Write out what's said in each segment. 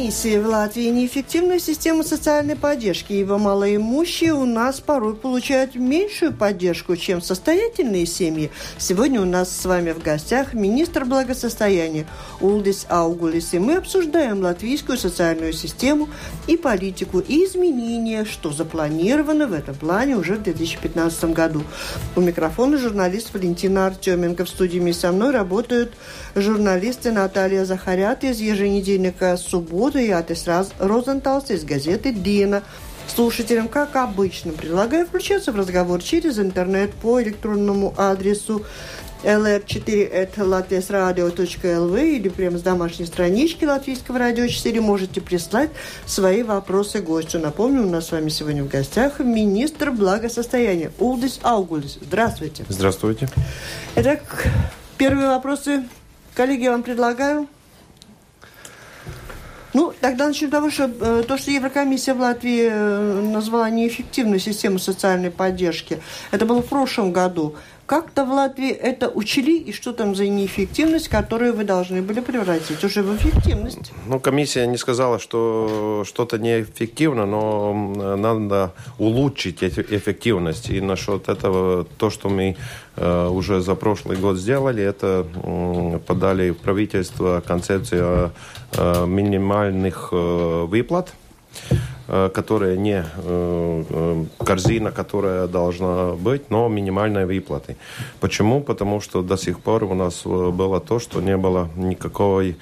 Еврокомиссии, в Латвии неэффективная система социальной поддержки, ибо малоимущие у нас порой получают меньшую поддержку, чем состоятельные семьи. Сегодня у нас с вами в гостях министр благосостояния Улдис Аугулис, и мы обсуждаем латвийскую социальную систему и политику, и изменения, что запланировано в этом плане уже в 2015 году. У микрофона журналист Валентина Артеменко. В студии со мной работают журналисты Наталья Захарят из еженедельника и Атис Розенталс из газеты «Дина». Слушателям, как обычно, предлагаю включаться в разговор через интернет по электронному адресу lr4.latviasradio.lv или прямо с домашней странички Латвийского радио 4 можете прислать свои вопросы гостю. Напомню, у нас с вами сегодня в гостях министр благосостояния Улдис Аугулис. Здравствуйте. Здравствуйте. Итак, первые вопросы, коллеги, я вам предлагаю. Ну, тогда начнем с того, что э, то, что Еврокомиссия в Латвии э, назвала неэффективной систему социальной поддержки, это было в прошлом году. Как-то в Латвии это учили, и что там за неэффективность, которую вы должны были превратить уже в эффективность? Ну, комиссия не сказала, что что-то неэффективно, но надо улучшить эффективность. И насчет этого, то, что мы э, уже за прошлый год сделали, это подали в правительство концепцию минимальных э, выплат которая не э, э, корзина, которая должна быть, но минимальной выплаты. Почему? Потому что до сих пор у нас было то, что не было никакой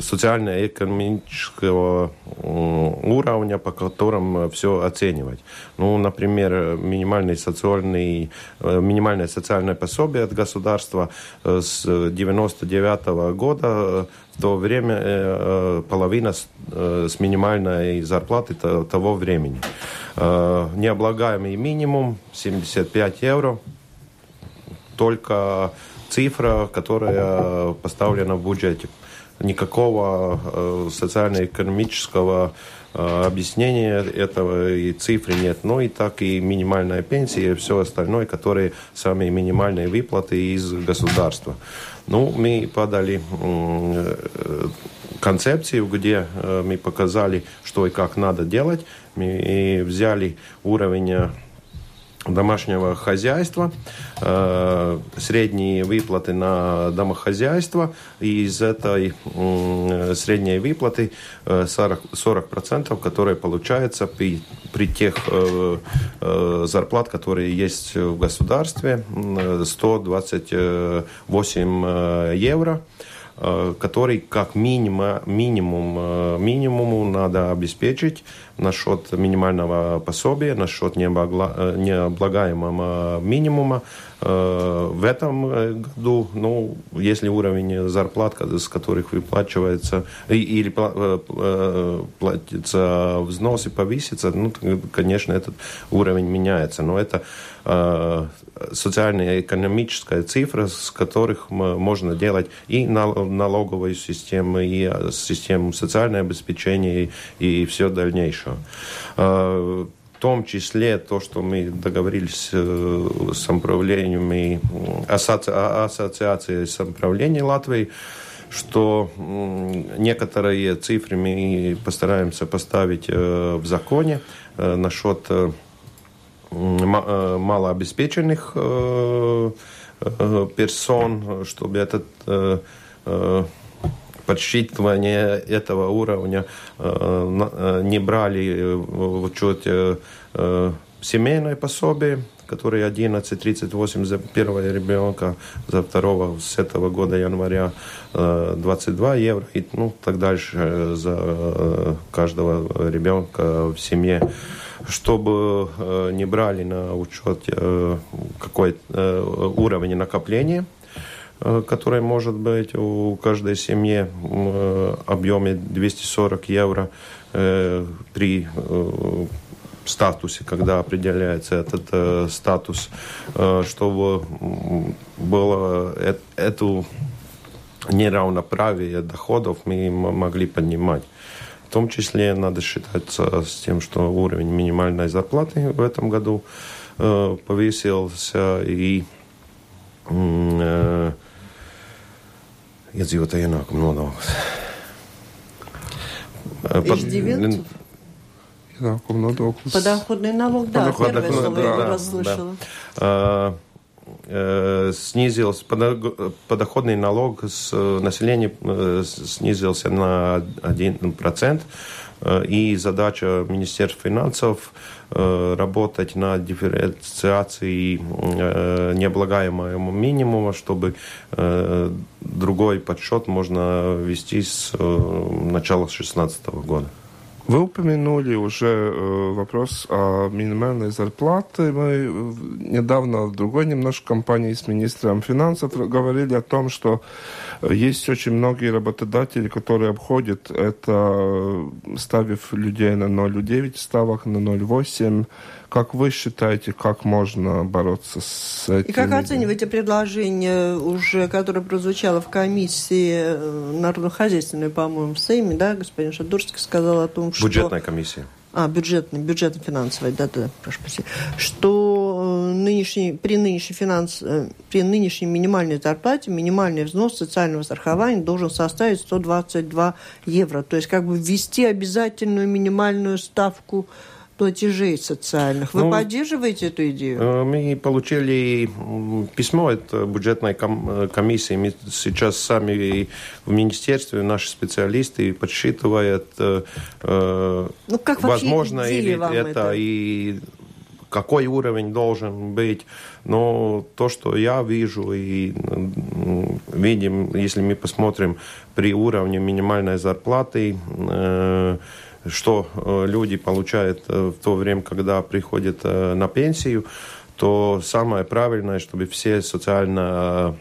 социально-экономического уровня, по которым все оценивать. Ну, например, минимальный социальный, минимальное социальное пособие от государства с 99 -го года то время э, половина с, э, с минимальной зарплаты то, того времени. Э, необлагаемый минимум 75 евро. Только цифра, которая поставлена в бюджете. Никакого э, социально-экономического э, объяснения этого и цифры нет. Ну и так и минимальная пенсия и все остальное, которые самые минимальные выплаты из государства. Ну, мы подали э, концепцию, где мы показали, что и как надо делать. Мы взяли уровень домашнего хозяйства, э, средние выплаты на домохозяйство, и из этой э, средней выплаты э, 40%, 40% которые получаются при, при тех э, э, зарплат, которые есть в государстве, 128 э, евро. Э, который как минимум, минимум, э, минимуму надо обеспечить насчет минимального пособия, насчет э, необлагаемого минимума. В этом году, ну, если уровень зарплат, с которых выплачивается или платится взносы, повысится, ну, конечно, этот уровень меняется. Но это социальная и экономическая цифра, с которых можно делать и налоговую систему, и э, систему социального обеспечения, и, и все дальнейшее. А, в том числе то, что мы договорились э, с самоуправлениями, асоци... ассоциацией самоуправления Латвии, что некоторые цифры мы постараемся поставить э, в законе насчет Э, малообеспеченных э, э, персон, чтобы этот подсчитывание этого уровня не брали в учет семейное пособие, которые 11.38 за первого ребенка, за второго с этого года января 22 евро и ну, так дальше за каждого ребенка в семье чтобы э, не брали на учет э, какой э, уровень накопления. который может быть у каждой семьи в объеме 240 евро при статусе, когда определяется этот статус, чтобы было эту неравноправие доходов мы могли поднимать. В том числе надо считаться с тем, что уровень минимальной зарплаты в этом году э, повысился и э, iedzīvotāju ienākumu nodoklis. Подоходный налог, да, Подоход- первое подоход- слово да, я да, э, снизился подо- подоходный налог с э, населения э, снизился на 1%. Э, И задача Министерства финансов э, работать над дифференциацией э, необлагаемого минимума, чтобы э, другой подсчет можно вести с э, начала 2016 года. Вы упомянули уже э, вопрос о минимальной зарплате. Мы э, недавно в другой немножко компании с министром финансов говорили о том, что э, есть очень многие работодатели, которые обходят это, ставив людей на 0,9 ставок, на 0,8. Как вы считаете, как можно бороться с этим? И как оцениваете предложение, уже, которое прозвучало в комиссии э, народно-хозяйственной, по-моему, в Сейме, да, господин Шадурский сказал о том, что... Бюджетная комиссия. А, бюджетный, бюджетно-финансовый, да-да, прошу прощения. Что э, нынешний, при, нынешней финанс, э, при нынешней минимальной зарплате минимальный взнос социального страхования должен составить 122 евро. То есть как бы ввести обязательную минимальную ставку платежей социальных. Вы Ну, поддерживаете эту идею? Э, Мы получили письмо от э, бюджетной э, комиссии. Мы сейчас сами в министерстве, наши специалисты подсчитывают, э, Ну, как возможно идея ли вам это, это? и какой уровень должен быть. Но то, что я вижу и видим, если мы посмотрим при уровне минимальной зарплаты, э, что э, люди получают э, в то время, когда приходят э, на пенсию, то самое правильное, чтобы все социально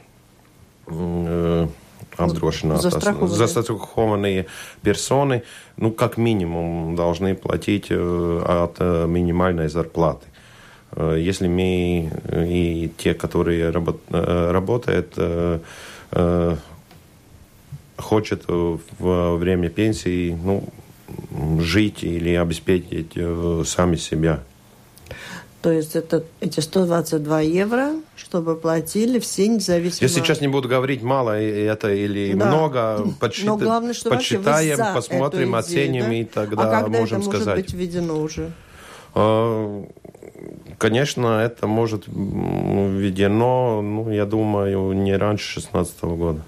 apdrošinātās, Застрахованные. застрахованные персоны, ну, как минимум, должны платить от минимальной зарплаты. Если мы и те, которые работ- работают, хочет во время пенсии ну, жить или обеспечить э, сами себя. То есть это эти 122 евро, чтобы платили все независимо... Я сейчас не буду говорить, мало это или Да. много, подсчит- Но главное, что вы подсчитаем, посмотрим, идею, оценим да? и тогда а когда можем это может сказать. быть введено уже? А, Конечно, это может введено, ну, я думаю, не раньше 2016 года.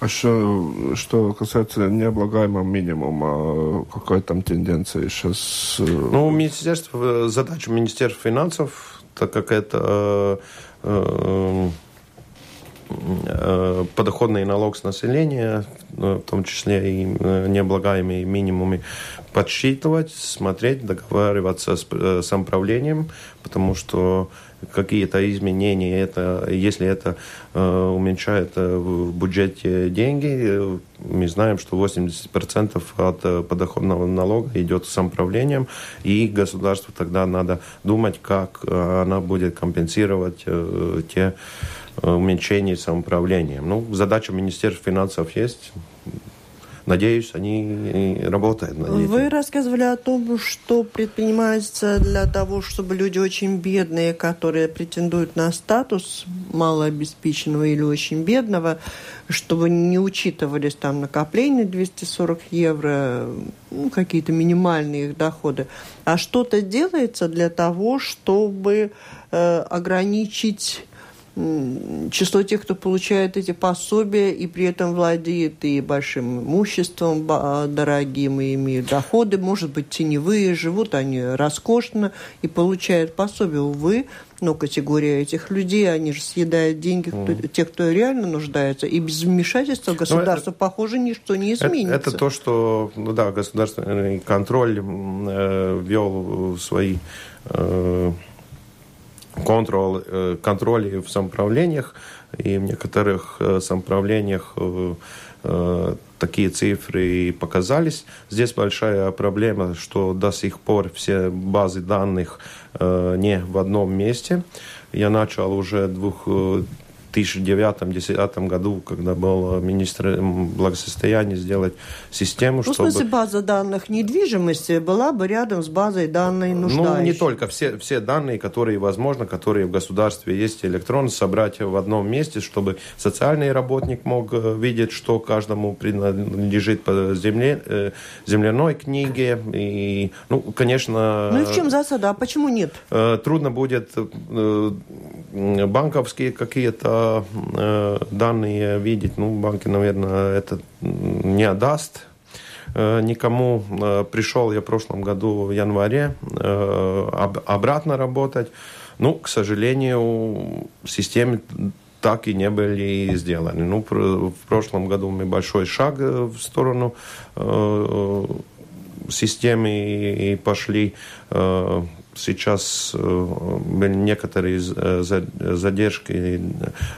А что, что касается необлагаемого минимума, какая там тенденция сейчас? э, Ну, министерство, задача Министерства финансов, так как это э, э, подоходный налог с населения, э, в том числе и э, необлагаемые минимумы, подсчитывать, смотреть, договариваться с э, самоуправлением, потому что какие-то изменения, это, если это э, уменьшает э, в бюджете деньги, э, мы знаем, что 80% от э, подоходного налога идет самоуправлением, и государству тогда надо думать, как она будет компенсировать э, те уменьшения самоуправлением. Ну, задача Министерства финансов есть. Надеюсь, они работают. Вы рассказывали о том, что предпринимается для того, чтобы люди очень бедные, которые претендуют на статус малообеспеченного или очень бедного, чтобы не учитывались там накопления 240 евро, ну, какие-то минимальные их доходы, а что-то делается для того, чтобы э, ограничить число тех, кто получает эти пособия и при этом владеет и большим имуществом дорогим, и имеют доходы, может быть, теневые, живут они роскошно и получают пособие. Увы, но категория этих людей, они же съедают деньги кто- тех, кто реально нуждается, и без вмешательства государства, похоже, ничто не Это, изменится. это то, что ну, да, государственный контроль э, ввел в свои э, контроль, контроле в самоуправлениях, и в некоторых самоуправлениях такие цифры показались. Здесь большая проблема, что до сих пор все базы данных не в одном месте. Я начал уже двух 2009-2010 году, когда был министр благосостояния, сделать систему, ну, чтобы... в смысле, база данных недвижимости была бы рядом с базой данных нуждающихся? Ну, не только. Все, все данные, которые возможно, которые в государстве есть электронно, собрать в одном месте, чтобы социальный работник мог э, видеть, что каждому принадлежит по земле, э, земляной книге. И, ну, конечно... Ну и в чем засада? А почему нет? Э, трудно будет банковские какие-то э, данные видеть, ну, банки, наверное, это не отдаст э, никому. Э, пришел я в прошлом году в январе э, об, обратно работать. Ну, к сожалению, системы так и не были сделаны. Ну, в прошлом году мы большой шаг э, в сторону э, системы и пошли. Э, сейчас э, были некоторые э, задержки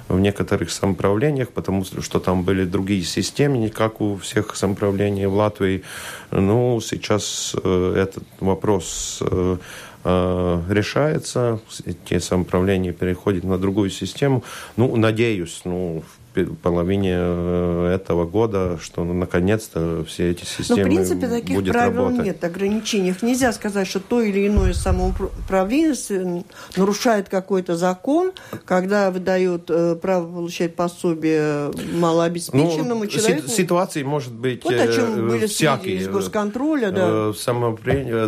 в некоторых самоуправлениях, потому что там были другие системы, не как у всех самоуправлений в Латвии. Ну, сейчас э, этот вопрос решается, те самоуправления переходят на другую систему. Ну, надеюсь, ну, половине э, этого года, что ну, наконец-то все эти системы Но, в принципе, таких будет правил работать. нет, ограничений. Нельзя сказать, что то или иное самоуправление нарушает какой-то закон, когда выдает э, право получать пособие малообеспеченному ну, человеку. Ситуации может быть вот о чем э, были всякие. из госконтроля, да. В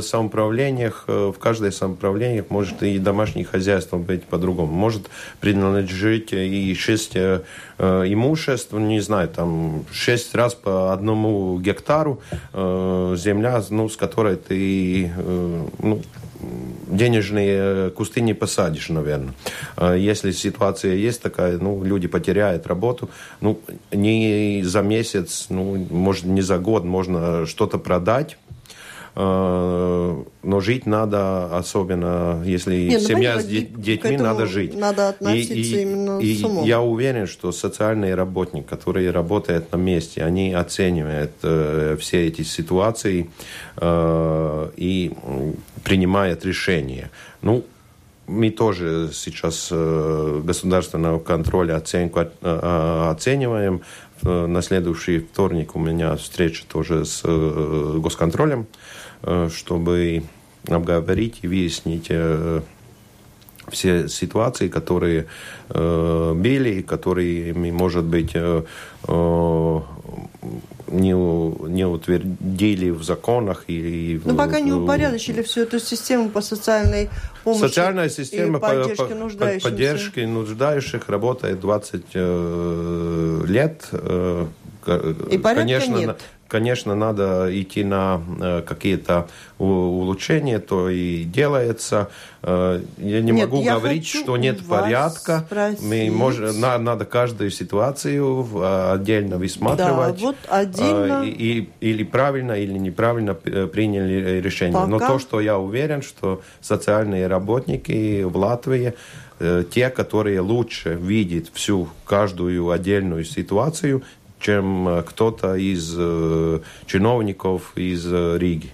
самоуправлениях, в каждой самоуправлении может и домашнее хозяйство быть по-другому. Может принадлежить и шесть Э, имущество, не знаю, там шесть раз по одному гектару э, земля, ну, с которой ты э, ну, денежные кусты не посадишь, наверное. Если ситуация есть такая, ну, люди потеряют работу, ну, не за месяц, ну, может, не за год можно что-то продать, Э, но жить надо, особенно если Нет, ну, семья с детьми, надо жить. Надо относиться и, именно и, с умом. Я уверен, что социальный работник, который работает на месте, они оценивают э, все эти ситуации э, и принимают решения. Ну, мы тоже сейчас э, государственного контроля оценку э, оцениваем. На следующий вторник у меня встреча тоже с э, госконтролем. Э, чтобы обговорить и выяснить э, все ситуации, которые э, были, которые, может быть, не, не утвердили в законах. И, Но пока не упорядочили всю эту систему по социальной помощи Социальная система и поддержки по, нуждающихся. поддержки нуждающих работает 20 э, лет. Э, и порядка Конечно, нет конечно, надо идти на э, какие-то улучшения, то и делается. Э, я не нет, могу я говорить, что нет порядка. Спросить. Мы можем, на, надо каждую ситуацию э, отдельно высматривать. Да, вот отдельно. И, или правильно, или неправильно приняли решение. Пока... Но то, что я уверен, что социальные работники в Латвии те, которые лучше видят всю каждую отдельную ситуацию, чем э, кто-то из э, чиновников из э, Риги.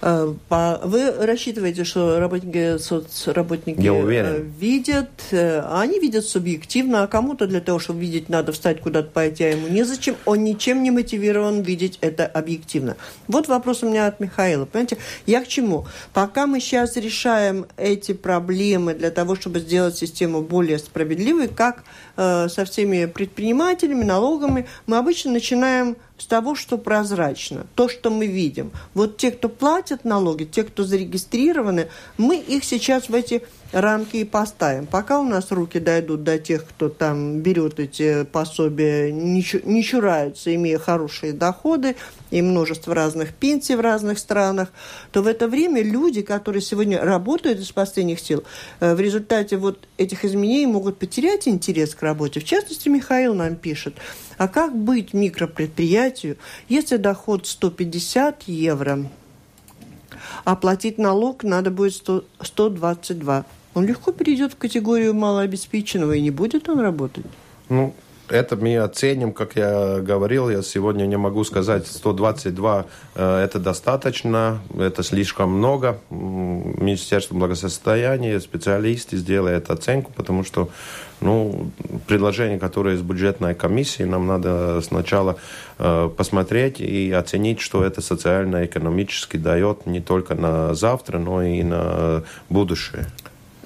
Э, вы рассчитываете, что работники, соцработники Я уверен. Э, видят, э, они видят субъективно, а кому-то для того, чтобы видеть, надо встать куда-то пойти, а ему незачем, он ничем не мотивирован видеть это объективно. Вот вопрос у меня от Михаила. Понимаете, я к чему? Пока мы сейчас решаем эти проблемы для того, чтобы сделать систему более справедливой, как э, со всеми предпринимателями, налогами, мы обычно начинаем с того, что прозрачно, то, что мы видим. Вот те, кто платят налоги, те, кто зарегистрированы, мы их сейчас в эти рамки и поставим. Пока у нас руки дойдут до тех, кто там берет эти пособия, не, чураются, имея хорошие доходы и множество разных пенсий в разных странах, то в это время люди, которые сегодня работают из последних сил, э, в результате вот этих изменений могут потерять интерес к работе. В частности, Михаил нам пишет, а как быть микропредприятию, если доход 150 евро, а платить налог надо будет 100, 122 он легко перейдет в категорию малообеспеченного, и не будет он работать. Ну, это мы оценим, как я говорил, я сегодня не могу сказать, 122 э, это достаточно, это слишком много. Министерство благосостояния, специалисты сделают оценку, потому что ну, предложение, которое из бюджетной комиссии, нам надо сначала э, посмотреть и оценить, что это социально-экономически дает не только на завтра, но и на будущее.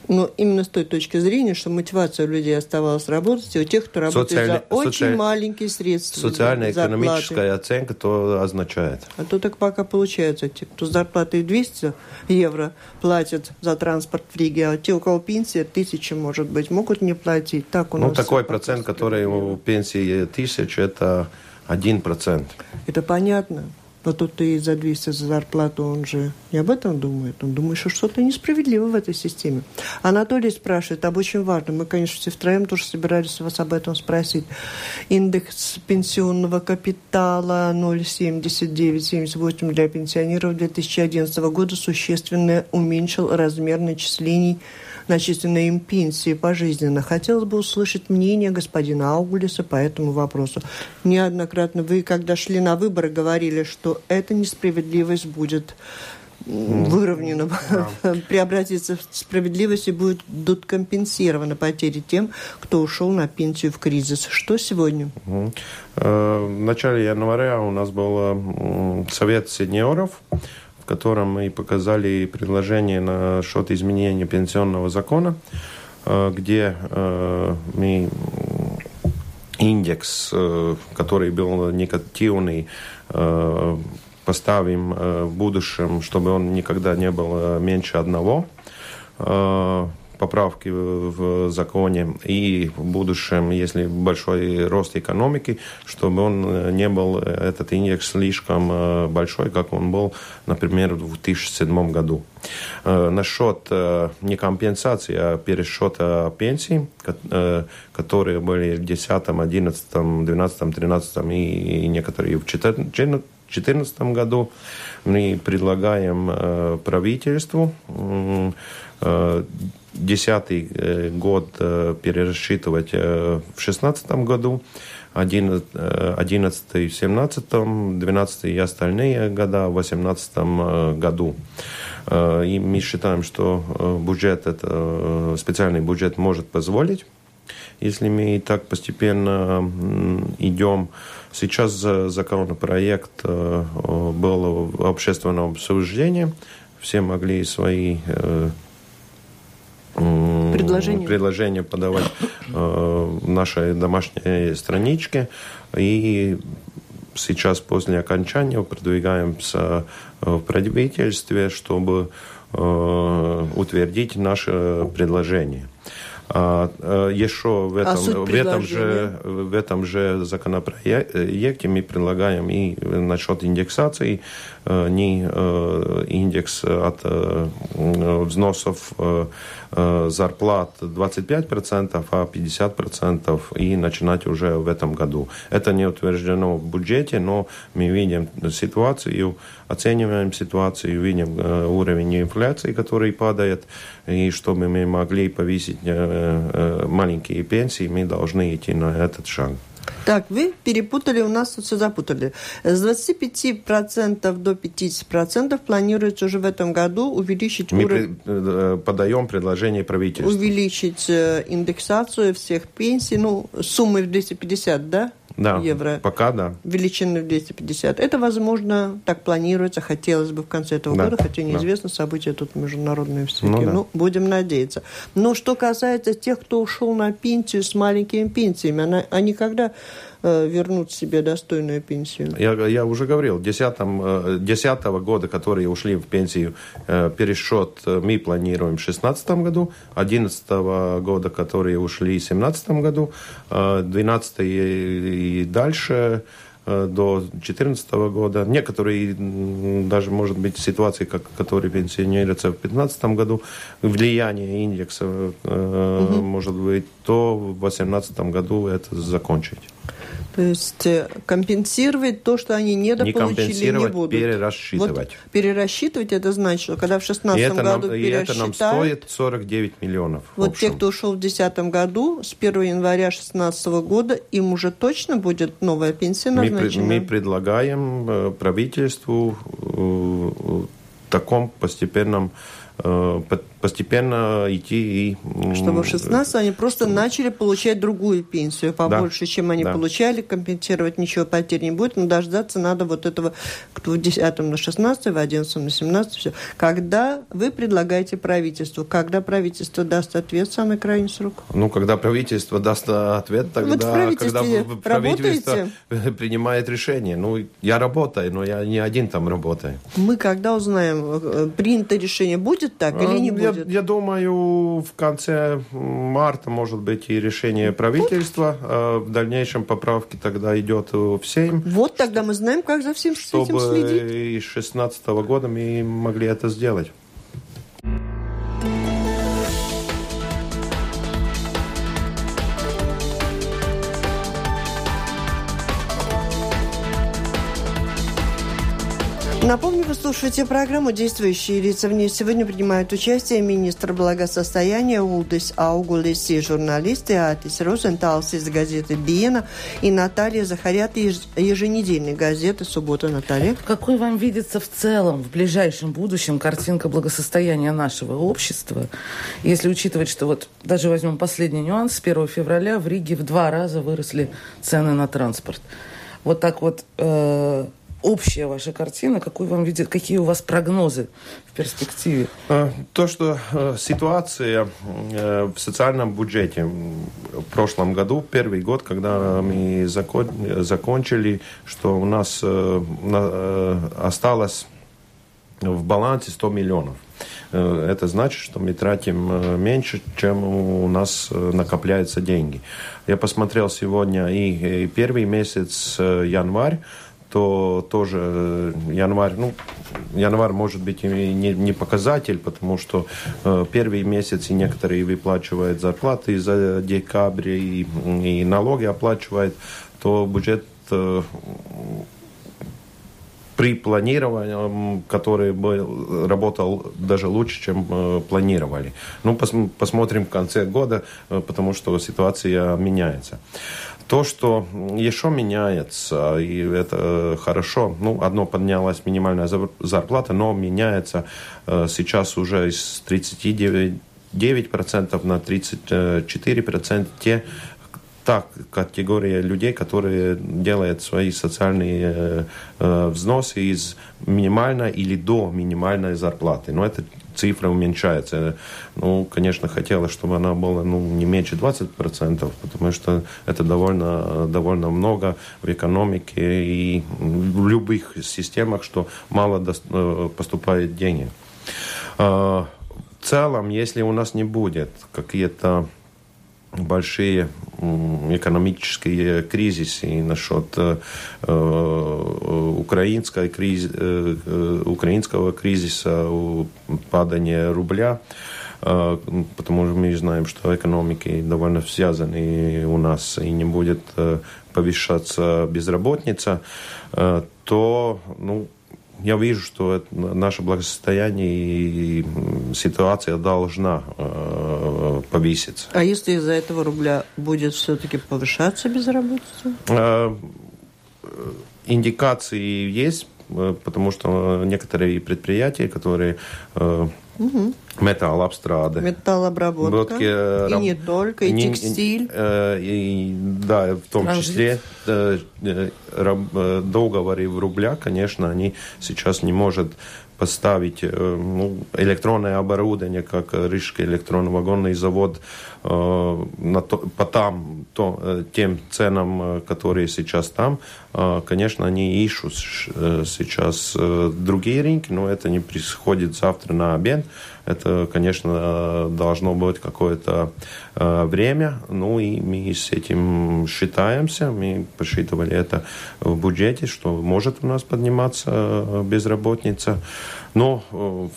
Но именно с той точки зрения, что мотивация у людей оставалась работать, и у тех, кто работает Социальный, за очень социаль... маленькие средства. Социально-экономическая оценка то означает. А то так пока получается. Те, кто с зарплатой 200 евро платят за транспорт в Риге, а те, у кого пенсия 1000, может быть, могут не платить. Так у ну, такой процент, который у пенсии 1000, это 1%. Это понятно. Но тут и за 200 за зарплату он же не об этом думает. Он думает, что что-то несправедливо в этой системе. Анатолий спрашивает об очень важном. Мы, конечно, все втроем тоже собирались вас об этом спросить. Индекс пенсионного капитала 0,7978 для пенсионеров 2011 года существенно уменьшил размер начислений начисленной им пенсии пожизненно. Хотелось бы услышать мнение господина Аугулиса по этому вопросу. Неоднократно вы, когда шли на выборы, говорили, что эта несправедливость будет выровнена, да. преобразится в справедливость и будет, будут компенсированы потери тем, кто ушел на пенсию в кризис. Что сегодня? Э, в начале января у нас был совет сеньоров, в котором мы показали предложение на счет изменения пенсионного закона, э, где э, мы индекс, э, который был негативный, поставим в будущем, чтобы он никогда не был меньше одного поправки в законе и в будущем, если большой рост экономики, чтобы он э, не был, э, этот индекс слишком э, большой, как он был, например, в 2007 году. Насчет не компенсации, а пересчета пенсий, которые были в 2010, 2011, 2012, 2013 и некоторые в 2014 году, мы предлагаем правительству десятый э, год э, перерасчитывать э, в шестнадцатом году, одиннадцатый в семнадцатом, двенадцатый и остальные года в восемнадцатом году. И мы считаем, что бюджет, это специальный бюджет может позволить если мы так постепенно идем. Сейчас законопроект был в общественном обсуждении, все могли свои предложение, предложение подавать э, нашей домашней страничке. И сейчас после окончания продвигаемся в правительстве, чтобы э, утвердить наше предложение. А, а, еще в этом, а в, этом же, в этом же законопроекте мы предлагаем и насчет индексации э, не э, индекс от э, взносов зарплат 25%, а 50% и начинать уже в этом году. Это не утверждено в бюджете, но мы видим ситуацию, оцениваем ситуацию, видим уровень инфляции, который падает, и чтобы мы могли повысить Э, маленькие пенсии, мы должны идти на этот шаг. Так, вы перепутали, у нас тут все запутали. С 25% до 50% планируется уже в этом году увеличить Мы уровень... Э, подаем предложение правительству. Увеличить э, индексацию всех пенсий, ну, суммы в 250, да? Да, евро. Пока да. Величины в 250. Это, возможно, так планируется, хотелось бы в конце этого да, года, хотя неизвестно, да. события тут международные все Ну, да. ну, будем надеяться. Но что касается тех, кто ушел на пенсию с маленькими пенсиями, она, они когда Э, вернуть себе достойную пенсию? Я, я уже говорил, 10, 10 э, года, которые ушли в пенсию, э, пересчет мы планируем в 2016 году, 11 года, которые ушли в 2017 году, 12 и дальше до 2014 года. Некоторые, даже, может быть, ситуации, как, которые пенсионируются в 2015 году, влияние индекса, угу. может быть, то в 2018 году это закончить. То есть э, компенсировать то, что они недополучили, не, не будут. перерасчитывать. Вот перерасчитывать это значит, что когда в 2016 году нам, И это нам стоит 49 миллионов. Вот те, кто ушел в 2010 году, с 1 января 2016 года, им уже точно будет новая пенсия назначена? Мы, мы предлагаем э, правительству э, в таком постепенном постепенно идти и... Чтобы в 16 они просто начали получать другую пенсию, побольше, да. чем они да. получали, компенсировать ничего потерь не будет, но дождаться надо вот этого в 10 на 16, в 11 на 17, все. Когда вы предлагаете правительству, когда правительство даст ответ, самый крайний срок? Ну, когда правительство даст ответ, тогда, вот когда правительство работаете? принимает решение. Ну, я работаю, но я не один там работаю. Мы когда узнаем, э, принято решение, будет так а, или не будет? Я, я думаю, в конце марта может быть и решение правительства. А в дальнейшем поправки тогда идет в Сейм. Вот тогда мы знаем, как за всем чтобы этим следить. И 2016 года мы могли это сделать. Напомню, вы слушаете программу «Действующие лица». В ней сегодня принимают участие министр благосостояния Улдис Аугулис и журналисты Атис Розенталс из газеты «Диена» и Наталья Захарят из еженедельной газеты «Суббота». Наталья. Какой вам видится в целом, в ближайшем будущем картинка благосостояния нашего общества, если учитывать, что вот даже возьмем последний нюанс, с 1 февраля в Риге в два раза выросли цены на транспорт. Вот так вот э, общая ваша картина, какой вам видит, какие у вас прогнозы в перспективе? А, то, что э, ситуация э, в социальном бюджете в прошлом году, первый год, когда мы закончили, что у нас э, осталось в балансе 100 миллионов. Это значит, что мы тратим меньше, чем у нас накопляются деньги. Я посмотрел сегодня и первый месяц, январь, то тоже э, январь, ну, январь может быть и не, не показатель, потому что э, первый месяц и некоторые выплачивают зарплаты за декабрь и, и налоги оплачивают, то бюджет э, при планировании, который бы работал даже лучше, чем э, планировали. Ну, пос, посмотрим в конце года, э, потому что ситуация меняется. То, что еще меняется, и это хорошо, ну, одно поднялась минимальная зарплата, но меняется э, сейчас уже из 39 9% на 34% те та категория людей, которые делают свои социальные э, взносы из минимальной или до минимальной зарплаты. Но это цифра уменьшается. Ну, конечно, хотелось, чтобы она была ну, не меньше 20%, потому что это довольно, довольно много в экономике и в любых системах, что мало э, поступает денег. А, в целом, если у нас не будет какие-то большие экономические кризисы насчет э, э украинской криз, э, э, украинского кризиса, падания рубля, э, потому что мы знаем, что экономики довольно связаны у нас и не будет э, повышаться безработица, то ну, я вижу, что это наше благосостояние и ситуация должна э, повыситься. А если из-за этого рубля будет все-таки повышаться безработица? Э, индикации есть, э, потому что некоторые предприятия, которые э, Угу. Металлообстрады. Металлообработка. Бродки, и раб... не только, и не, текстиль. Э, и, да, в том Транжит. числе э, э, договоры в рублях, конечно, они сейчас не может поставить э, ну, электронное оборудование, как Рижский электронно-вагонный завод, э, на то, по там, то, э, тем ценам, которые сейчас там, конечно, они ищут сейчас другие рынки, но это не происходит завтра на обед. Это, конечно, должно быть какое-то время, ну и мы с этим считаемся, мы посчитывали это в бюджете, что может у нас подниматься безработица. Но в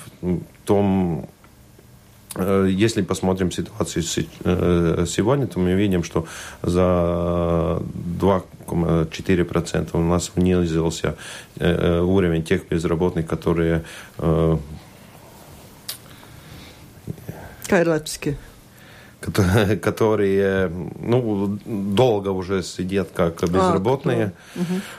том если посмотрим ситуацию сегодня, то мы видим, что за 2,4% у нас снизился уровень тех безработных, которые Кайлатский которые ну, долго уже сидят как а, безработные.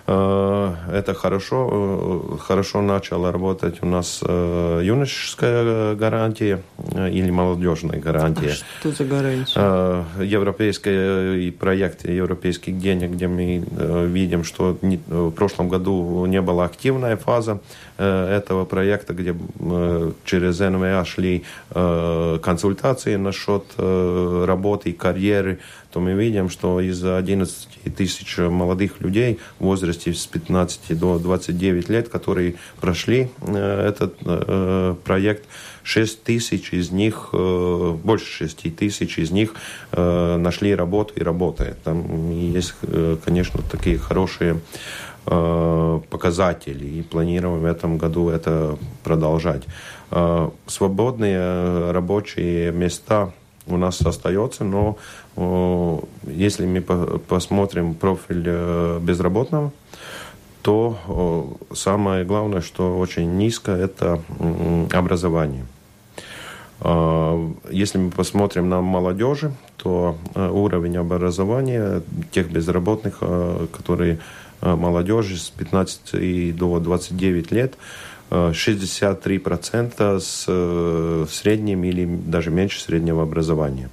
А, угу. Это хорошо. Э, хорошо начала работать у нас э, юношеская гарантия или молодежная гарантия. А что за гарантия? Европейский проект европейских денег, где мы видим, что в прошлом году не была активная фаза этого проекта, где через НВА шли консультации насчет работы и карьеры, то мы видим, что из 11 тысяч молодых людей в возрасте с 15 до 29 лет, которые прошли э, этот э, проект, 6 тысяч из них, э, больше 6 тысяч из них нашли работу и работают. Там есть, конечно, такие хорошие показатели, и планируем в этом году это продолжать. Свободные рабочие места – у нас остается, но если мы посмотрим профиль э, безработного, то самое главное, что очень низко, это образование. А, если мы посмотрим на молодежи, то э, уровень образования тех безработных, э, которые молодежи с 15 до 29 лет, 63% с э, средним или даже меньше среднего образования.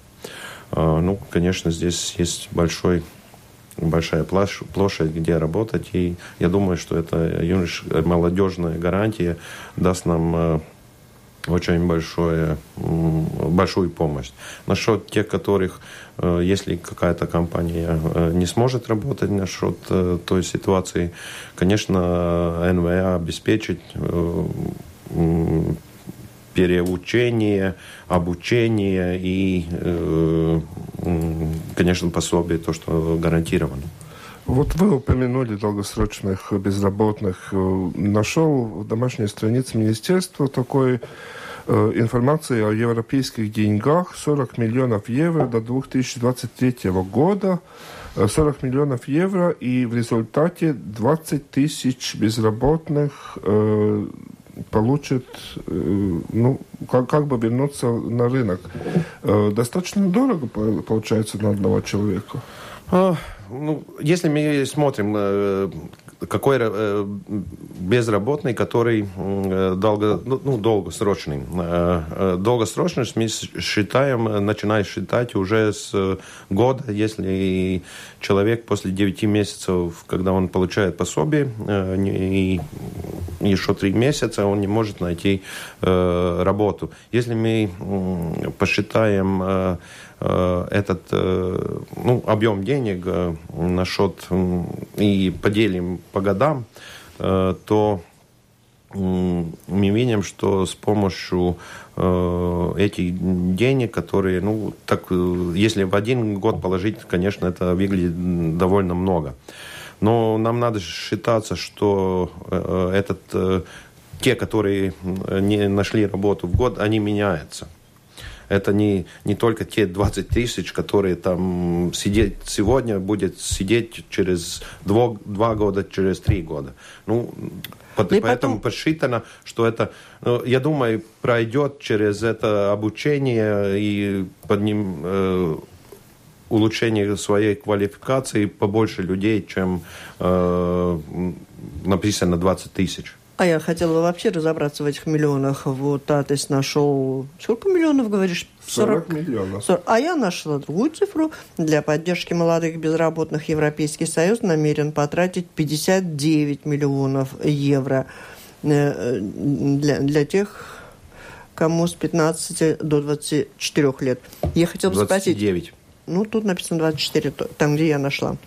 А, ну, конечно, здесь есть большой большая площадь, где работать. И я думаю, что это юнош... молодежная гарантия даст нам э, очень большое, большую помощь. Насчет тех, которых, э, если какая-то компания э, не сможет работать насчет э, той ситуации, конечно, НВА обеспечить переучение, обучение и, конечно, пособие, то, что гарантировано. Вот вы упомянули долгосрочных безработных. Нашел в домашней странице министерства такой э, информации о европейских деньгах 40 миллионов евро до 2023 года. 40 э, миллионов евро и в результате 20 тысяч безработных э, получат, э, ну, как, как бы вернуться на рынок. Э, достаточно дорого получается на одного человека. Ну, если мы смотрим, э, какой э, безработный, который э, долго, ну, ну долгосрочный. Долгосрочность мы считаем, начинаем считать уже с года, если человек после 9 месяцев, когда он получает пособие, и еще 3 месяца он не может найти работу. Если мы посчитаем Э, этот э, ну, объем денег э, на счет и поделим по годам, то мы видим, что с помощью этих денег, которые, ну, так, если в один год положить, конечно, это выглядит довольно много. Но нам надо считаться, что этот, те, которые не нашли работу в год, они меняются. Это не, не только те 20 тысяч, которые там сидеть сегодня, будет сидеть через два, два года, через три года. Ну, по, поэтому потом... посчитано, что это, ну, я думаю, пройдет через это обучение и под ним э, улучшение своей квалификации побольше людей, чем э, написано 20 тысяч. А я хотела вообще разобраться в этих миллионах. Вот Атес нашел... Сколько миллионов, говоришь? 40, 40 миллионов. 40. А я нашла другую цифру. Для поддержки молодых безработных Европейский Союз намерен потратить 59 миллионов евро э, для, для тех, кому с 15 до 24 лет. Я хотела 29. спросить... Ну, тут написано 24, там, где я нашла.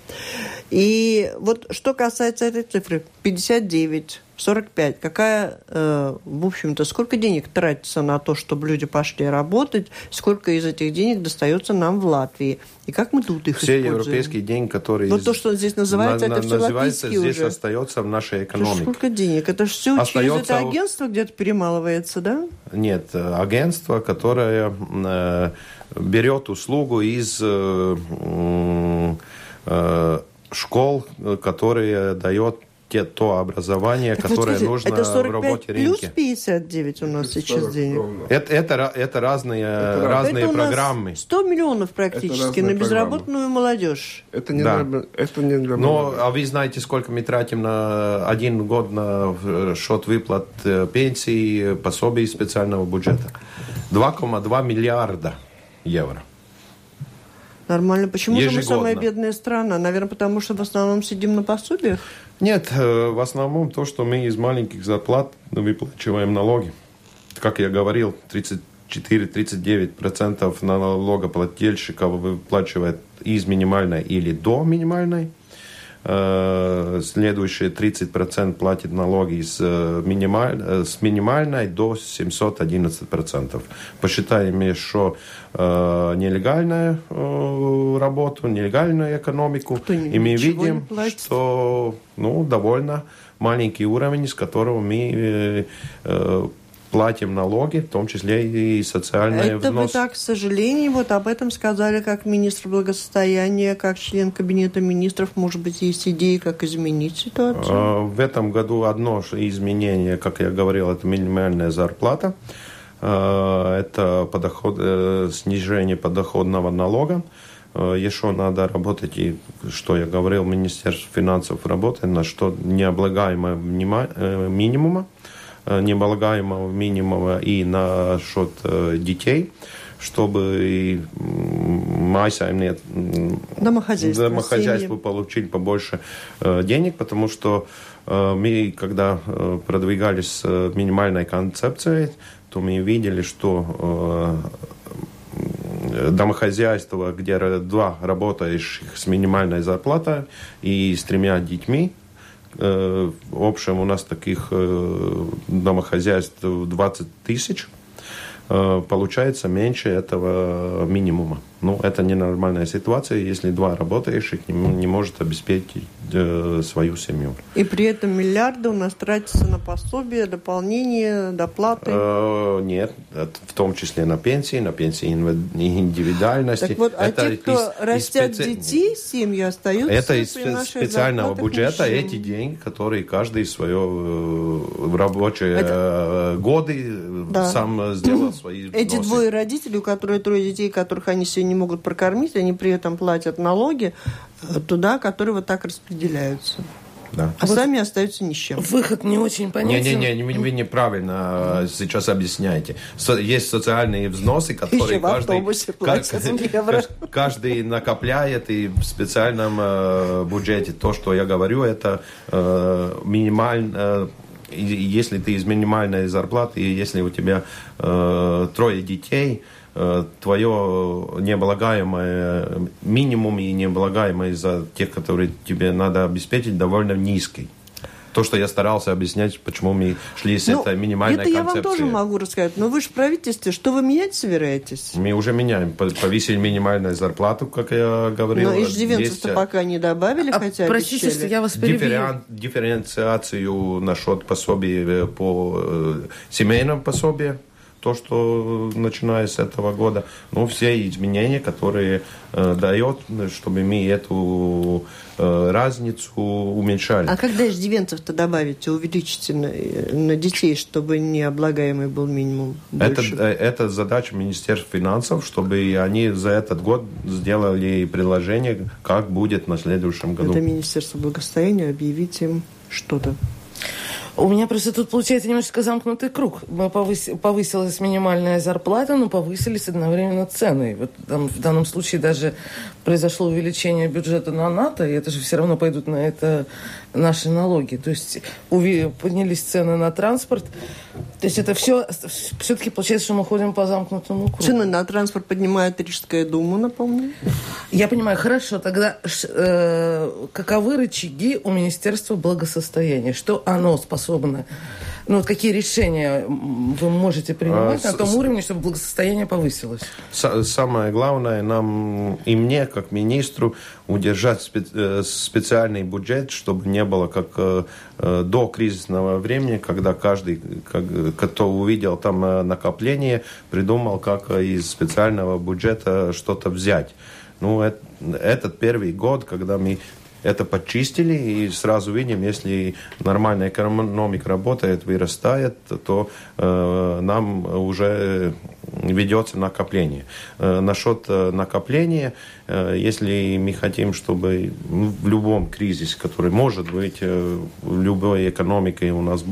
И вот что касается этой цифры, 59 45. Какая, э, в общем-то, сколько денег тратится на то, чтобы люди пошли работать, сколько из этих денег достается нам в Латвии, и как мы тут их все используем? европейские деньги, которые... Но то, что здесь называется, на- это на- все называется, латвийские здесь уже. остается в нашей Это экономике. сколько денег? Это все через Остается это у- агентство где-то перемалывается, да? Нет, э, агентство, которое э, берет услугу из э, э, школ, э, которые дает те, то образование, Так вот которое скажите, нужно это в 45 работе плюс рынке. 59 у нас сейчас 40 денег. ровно. Это, это, это разные, Это разные Это у нас программы. 100 миллионов практически на программы. безработную молодежь. Это не, Да. для, это не для Но, а вы знаете, сколько мы тратим на один год на э, счет выплат э, пенсий, пособий специального бюджета? 2,2 миллиарда евро. Нормально. Почему же мы Ежегодно. самая бедная страна? Наверное, потому что в основном сидим на пособиях. Нет, э, в основном то, что мы из маленьких зарплат выплачиваем налоги. Как я говорил, 34-39% налогоплательщиков выплачивает из минимальной или до минимальной. Э, Следующие 30% платит налоги с, э, минималь- э, с минимальной до 711%. Посчитаем, что э, нелегальную э, работу, нелегальную экономику, Кто и мы видим, что ну, довольно маленький уровень, с которого мы э, платим налоги, в том числе и социальные Это вы взносы. так, к сожалению, вот об этом сказали как министр благосостояния, как член кабинета министров. Может быть, есть идеи, как изменить ситуацию? А, В этом году одно изменение, как я говорил, это минимальная зарплата. А, Это подоход, э, снижение подоходного налога. А, Еще надо работать, и, что я говорил, Министерство финансов работает на что необлагаемое э, минимума, необлагаемого минимума и на счет э, детей, чтобы и, м, майсаймнет- м, Домохозяйство, домохозяйству семьи. получить побольше э, денег, потому что э, мы, когда э, продвигались с э, минимальной концепцией, то мы видели, что э, домохозяйство, где два работающих с минимальной зарплатой и с тремя детьми, э, в общем у нас таких э, домохозяйств 20 тысяч, э, получается меньше этого минимума. Ну, это ненормальная ситуация, если два работающих не, не может обеспечить э, свою семью. И при этом миллиарды у нас тратятся на пособия, дополнения, доплаты. Э, нет, это в том числе на пенсии, на пенсии индивидуальности. так вот, а Это те, кто из- из растят специ- детей, семьи остаются Это из специального бюджета ничем. эти деньги, которые каждый свое э, рабочие э, годы Да. сам э, сделал свои Эти взносы. двое родителей, у которых трое детей, которых они себе не могут прокормить, они при этом платят налоги э, туда, которые вот так распределяются. Да. А сами остаются ни с чем. Выход не очень понятен. Не-не-не, вы, вы неправильно э, сейчас объясняете. Со- есть социальные взносы, которые в каждый, автобусе платят каждый- евро. каждый накопляет, и в специальном э, бюджете то, что я говорю, это э, минимально... э, если ты из минимальной зарплаты, и если у тебя э, трое детей, э, твое необлагаемое минимум и необлагаемое за тех, которые тебе надо обеспечить, довольно низкий. То, что я старался объяснять, почему мы шли с Ну, этой минимальной это я вам концепцией. тоже могу рассказать. Но вы же в правительстве, что вы менять собираетесь? Мы уже меняем. По- Повесили минимальную зарплату, как я говорил. Но иждивенцев-то Есть, э, пока не добавили, А, хотя простите, обещали. что я вас перебью. дифферен- дифференциацию насчет пособий э, по э, семейному пособию, то, что начиная с этого года, ну, все изменения, которые э, дает, чтобы мы эту э, разницу уменьшали. А когда иждивенцев-то добавите, увеличите на, на детей, чтобы необлагаемый был минимум Это, больше? э, это задача Министерства финансов, чтобы они за этот год сделали предложение, как будет на следующем году. Это Министерство благосостояния, объявить им что-то. У меня просто тут получается немножечко замкнутый круг. Повыс- Повысилась минимальная зарплата, но повысились одновременно цены. Вот там в данном случае даже произошло увеличение бюджета на НАТО, и это же все равно пойдут на это наши налоги. То есть уви- поднялись цены на транспорт. То есть это все, все-таки получается, что мы ходим по замкнутому кругу. Цены на транспорт поднимает Рижская дума, напомню. Я понимаю, хорошо. Тогда э, каковы рычаги у Министерства благосостояния? Что оно способно ну, вот какие решения вы можете принимать а, на том с, уровне, чтобы благосостояние повысилось? Самое главное нам и мне, как министру, удержать спе э, специальный бюджет, чтобы не было как э, э, до кризисного времени, когда каждый, как, кто увидел там накопление, придумал, как из специального бюджета что-то взять. Ну, это, этот первый год, когда мы это почистили и сразу видим, если нормальная экономика работает, вырастает, то э, нам уже ведется накопление. Э, насчет э, накопления, э, если мы хотим, чтобы в любом кризисе, который может быть э, в любой экономике у нас,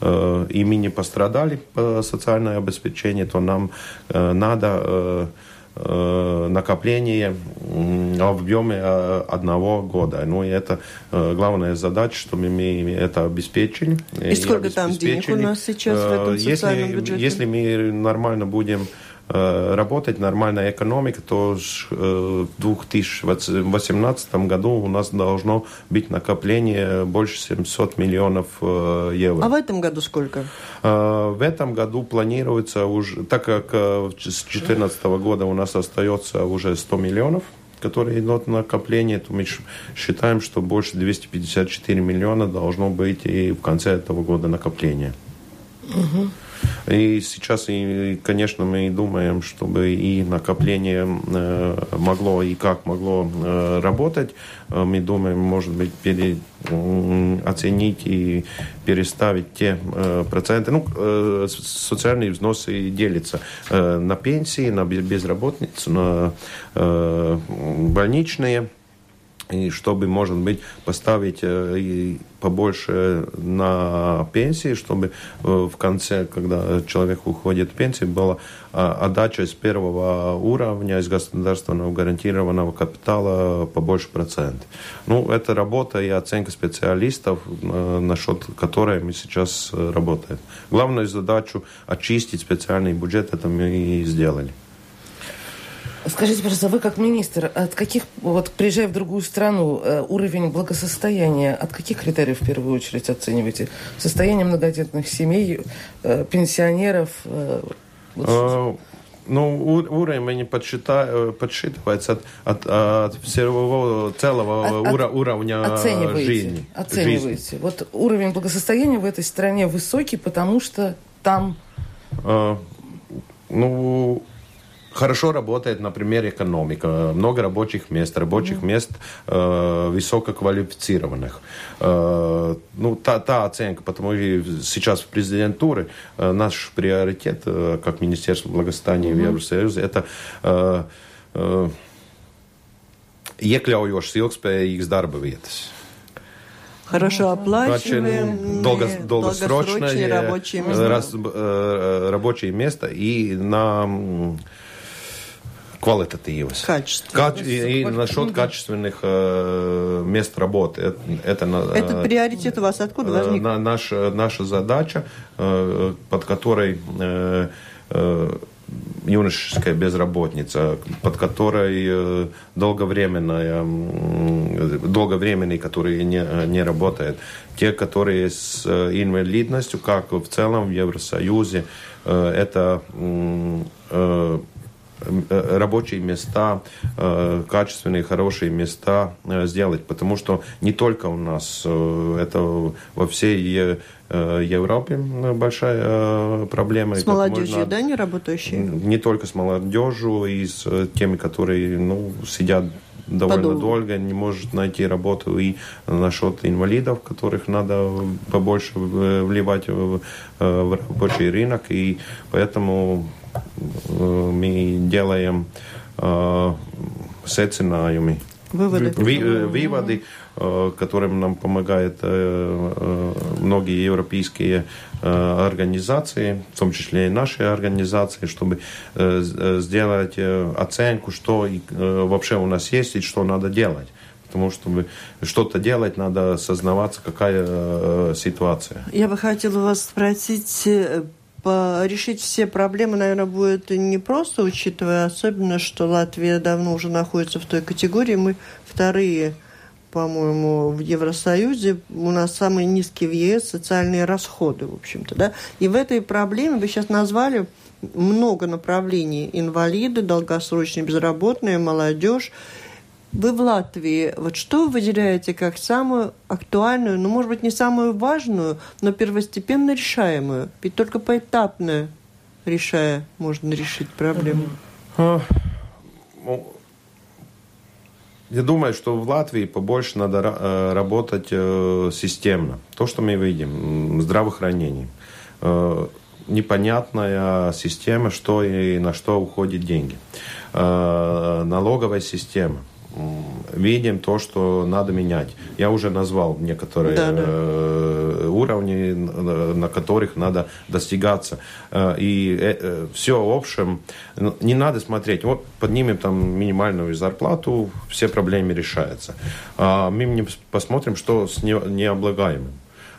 э, и мы не пострадали по социальное обеспечение, то нам э, надо Э, накопление в объеме э, одного года. Ну и это э, главная задача, что мы это обеспечили. И сколько там денег у нас сейчас в этом социальном если, бюджете? Если мы нормально будем Э, работать, нормальная экономика, то в 2018 году у нас должно быть накопление больше 700 миллионов э, евро. А в этом году сколько? Э, в этом году планируется уже, так как с 2014 года у нас остается уже 100 миллионов, которые идут на накопление, то мы считаем, что больше 254 миллиона должно быть и в конце этого года накопления. Угу. И сейчас, и, конечно, мы думаем, чтобы и накопление э, могло и как могло э, работать. Э, мы думаем, может быть, пере, оценить и переставить те проценты. Ну, социальные взносы делятся на пенсии, на безработницу, на больничные и чтобы, может быть, поставить э, побольше на пенсии, чтобы э, в конце, когда человек уходит в пенсию, была а, отдача из первого уровня, из государственного гарантированного капитала побольше процент. Ну, это работа и оценка специалистов, э, насчет которой мы сейчас работаем. Главную задачу очистить специальный бюджет, это мы и сделали. Скажите, пожалуйста, вы как министр, от каких, вот приезжая в другую страну, э, уровень благосостояния, от каких критериев в первую очередь оцениваете? Состояние многодетных семей, э, пенсионеров? Э, а, ну, уровень подсчита, подсчитывается от, от, от всего целого от, ура, уровня оцениваете, жизни. Оцениваете. Жизни. Вот уровень благосостояния в этой стране высокий, потому что там... А, ну, хорошо работает, например, экономика, много рабочих мест, рабочих mm-hmm. мест э, высококвалифицированных. Э, ну, та, та оценка, потому что сейчас в президентуре э, наш приоритет, э, как Министерство благосостояния mm-hmm. в Евросоюзе, это э, э, iekļaujošas ilgspējīgas darba vietas. Хорошо оплачиваемые, долго, долгосрочные рабочие места. Раз, э, рабочие места и на квалитативas. Качественных. и, и насчет качественных э, мест работы. Это, это, это приоритет у вас откуда возник? На, наша, наша задача, э, под которой э, э, юношеская безработница, под которой э, долговременная, долговременный, который не, не работает, те, которые с э, инвалидностью, как в целом в Евросоюзе, э, это Э, рабочие места, э, качественные, хорошие места э, сделать. Потому что не только у нас, это во всей Европе большая проблема. С молодежью, можно, да, не работающие? Не только с молодежью, и с теми, которые ну, сидят довольно Подолгу. долго, не может найти работу и насчет инвалидов, которых надо побольше вливать в, рабочий рынок. И поэтому Э, мы делаем э, secinājumi. Выводы. Ви, э, выводы, которым нам помогают многие европейские организации, в том числе и наши организации, чтобы сделать оценку, что вообще у нас есть и что надо делать. Потому что чтобы что-то делать, надо осознаваться, какая ситуация. Я бы хотела вас спросить решить все проблемы, наверное, будет непросто, учитывая особенно, что Латвия давно уже находится в той категории. Мы вторые по-моему, в Евросоюзе у нас самые низкие в ЕС социальные расходы, в общем-то, да. И в этой проблеме вы сейчас назвали много направлений. Инвалиды, долгосрочные безработные, молодежь. Вы в Латвии, вот что вы выделяете как самую актуальную, ну, может быть, не самую важную, но первостепенно решаемую? Ведь только поэтапно решая, можно решить проблему. А, ну, я думаю, что в Латвии побольше надо э, работать э, системно. То, что мы видим, здравоохранение. Э, непонятная система, что и на что уходят деньги. Налоговая система – видим то, что надо менять. Я уже назвал некоторые да, да. Э, уровни, на которых надо достигаться. Э, и э, все в общем, не надо смотреть, вот поднимем там минимальную зарплату, все проблемы решаются. А мы посмотрим, что с необлагаемым.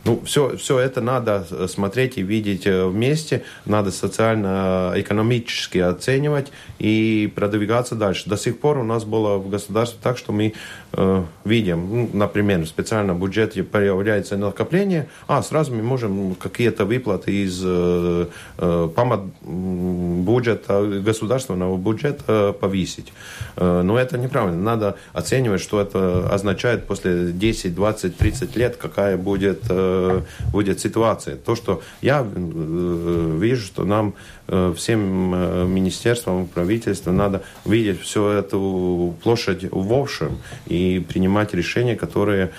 Ну, все, все это надо смотреть и видеть э, вместе, надо социально-экономически оценивать и продвигаться дальше. До сих пор у нас было в государстве так, что мы э, видим, ну, например, в специальном бюджете появляется накопление, а сразу мы можем какие-то выплаты из э, э, бюджета, государственного бюджета повысить. Э, но это неправильно. Надо оценивать, что это означает после 10, 20, 30 лет, какая будет э, Э, будет ситуация. То, что я э, вижу, что нам э, всем министерствам, правительству надо видеть всю эту площадь в общем и принимать решения, которые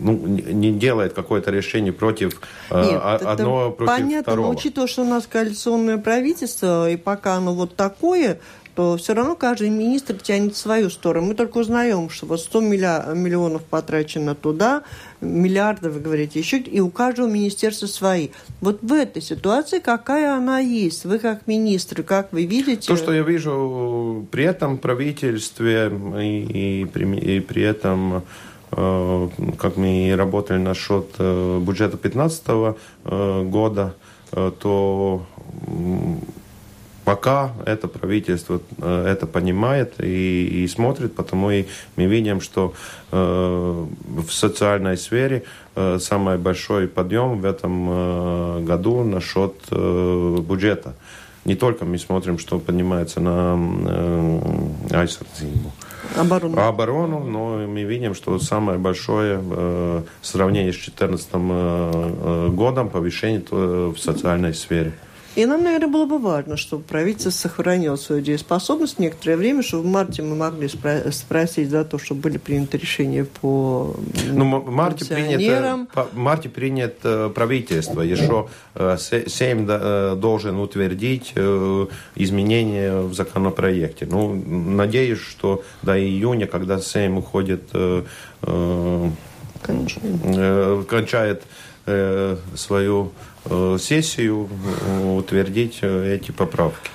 ну, не делает какое-то решение против Нет, одного против понятно, второго. но учитывая, что у нас коалиционное правительство, и пока оно вот такое, то все равно каждый министр тянет свою сторону. Мы только узнаем, что вот 100 миллионов потрачено туда, миллиарды, вы говорите, еще, и у каждого министерства свои. Вот в этой ситуации какая она есть? Вы как министр, как вы видите? То, что я вижу при этом правительстве и, и, при, и при этом э, как мы работали насчет э, бюджета 2015 э, года, то Пока это правительство э, это понимает и, и смотрит, потому и мы видим, что э, в социальной сфере э, самый большой подъем в этом э, году насчет э, бюджета. Не только мы смотрим, что поднимается на э, Оборону. оборону, но мы видим, что самое большое э, в сравнении с 2014 э, э, годом повышение в социальной сфере. И нам, наверное, было бы важно, чтобы правительство сохранило свою дееспособность некоторое время, чтобы в марте мы могли спро- спросить за то, чтобы были приняты решения по ну, марте принято, в марте принято правительство. Еще э, Сейм э, должен утвердить э, изменения в законопроекте. Ну, надеюсь, что до июня, когда Сейм уходит, кончает, кончает свою сессию утвердить э, эти поправки.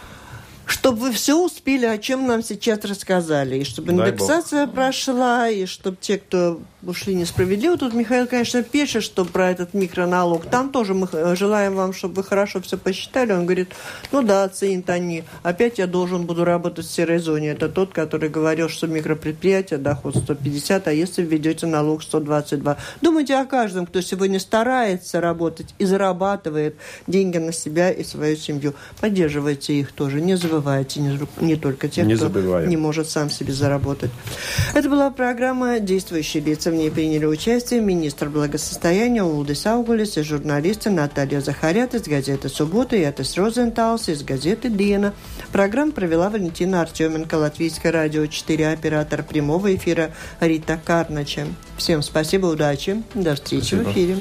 Чтобы вы все успели, о чем нам сейчас рассказали, и чтобы индексация прошла, и чтобы те, кто ушли несправедливо, тут Михаил, конечно, пишет, что про этот микроналог, там тоже мы желаем вам, чтобы вы хорошо все посчитали, он говорит, ну да, оценят они, опять я должен буду работать в серой зоне, это тот, который говорил, что микропредприятие, доход 150, а если введете налог 122. Думайте о каждом, кто сегодня старается работать и зарабатывает деньги на себя и свою семью. Поддерживайте их тоже, не забывайте забывайте не, не только тех, не кто забываем. не может сам себе заработать. Это была программа «Действующие лица». В ней приняли участие министр благосостояния Улдис Аугулис и журналисты Наталья Захарят из газеты «Суббота» и Атес Розенталс из газеты «Дена». Программу провела Валентина Артеменко, Латвийское радио 4, оператор прямого эфира Рита Карнача. Всем спасибо, удачи, до встречи спасибо. в эфире.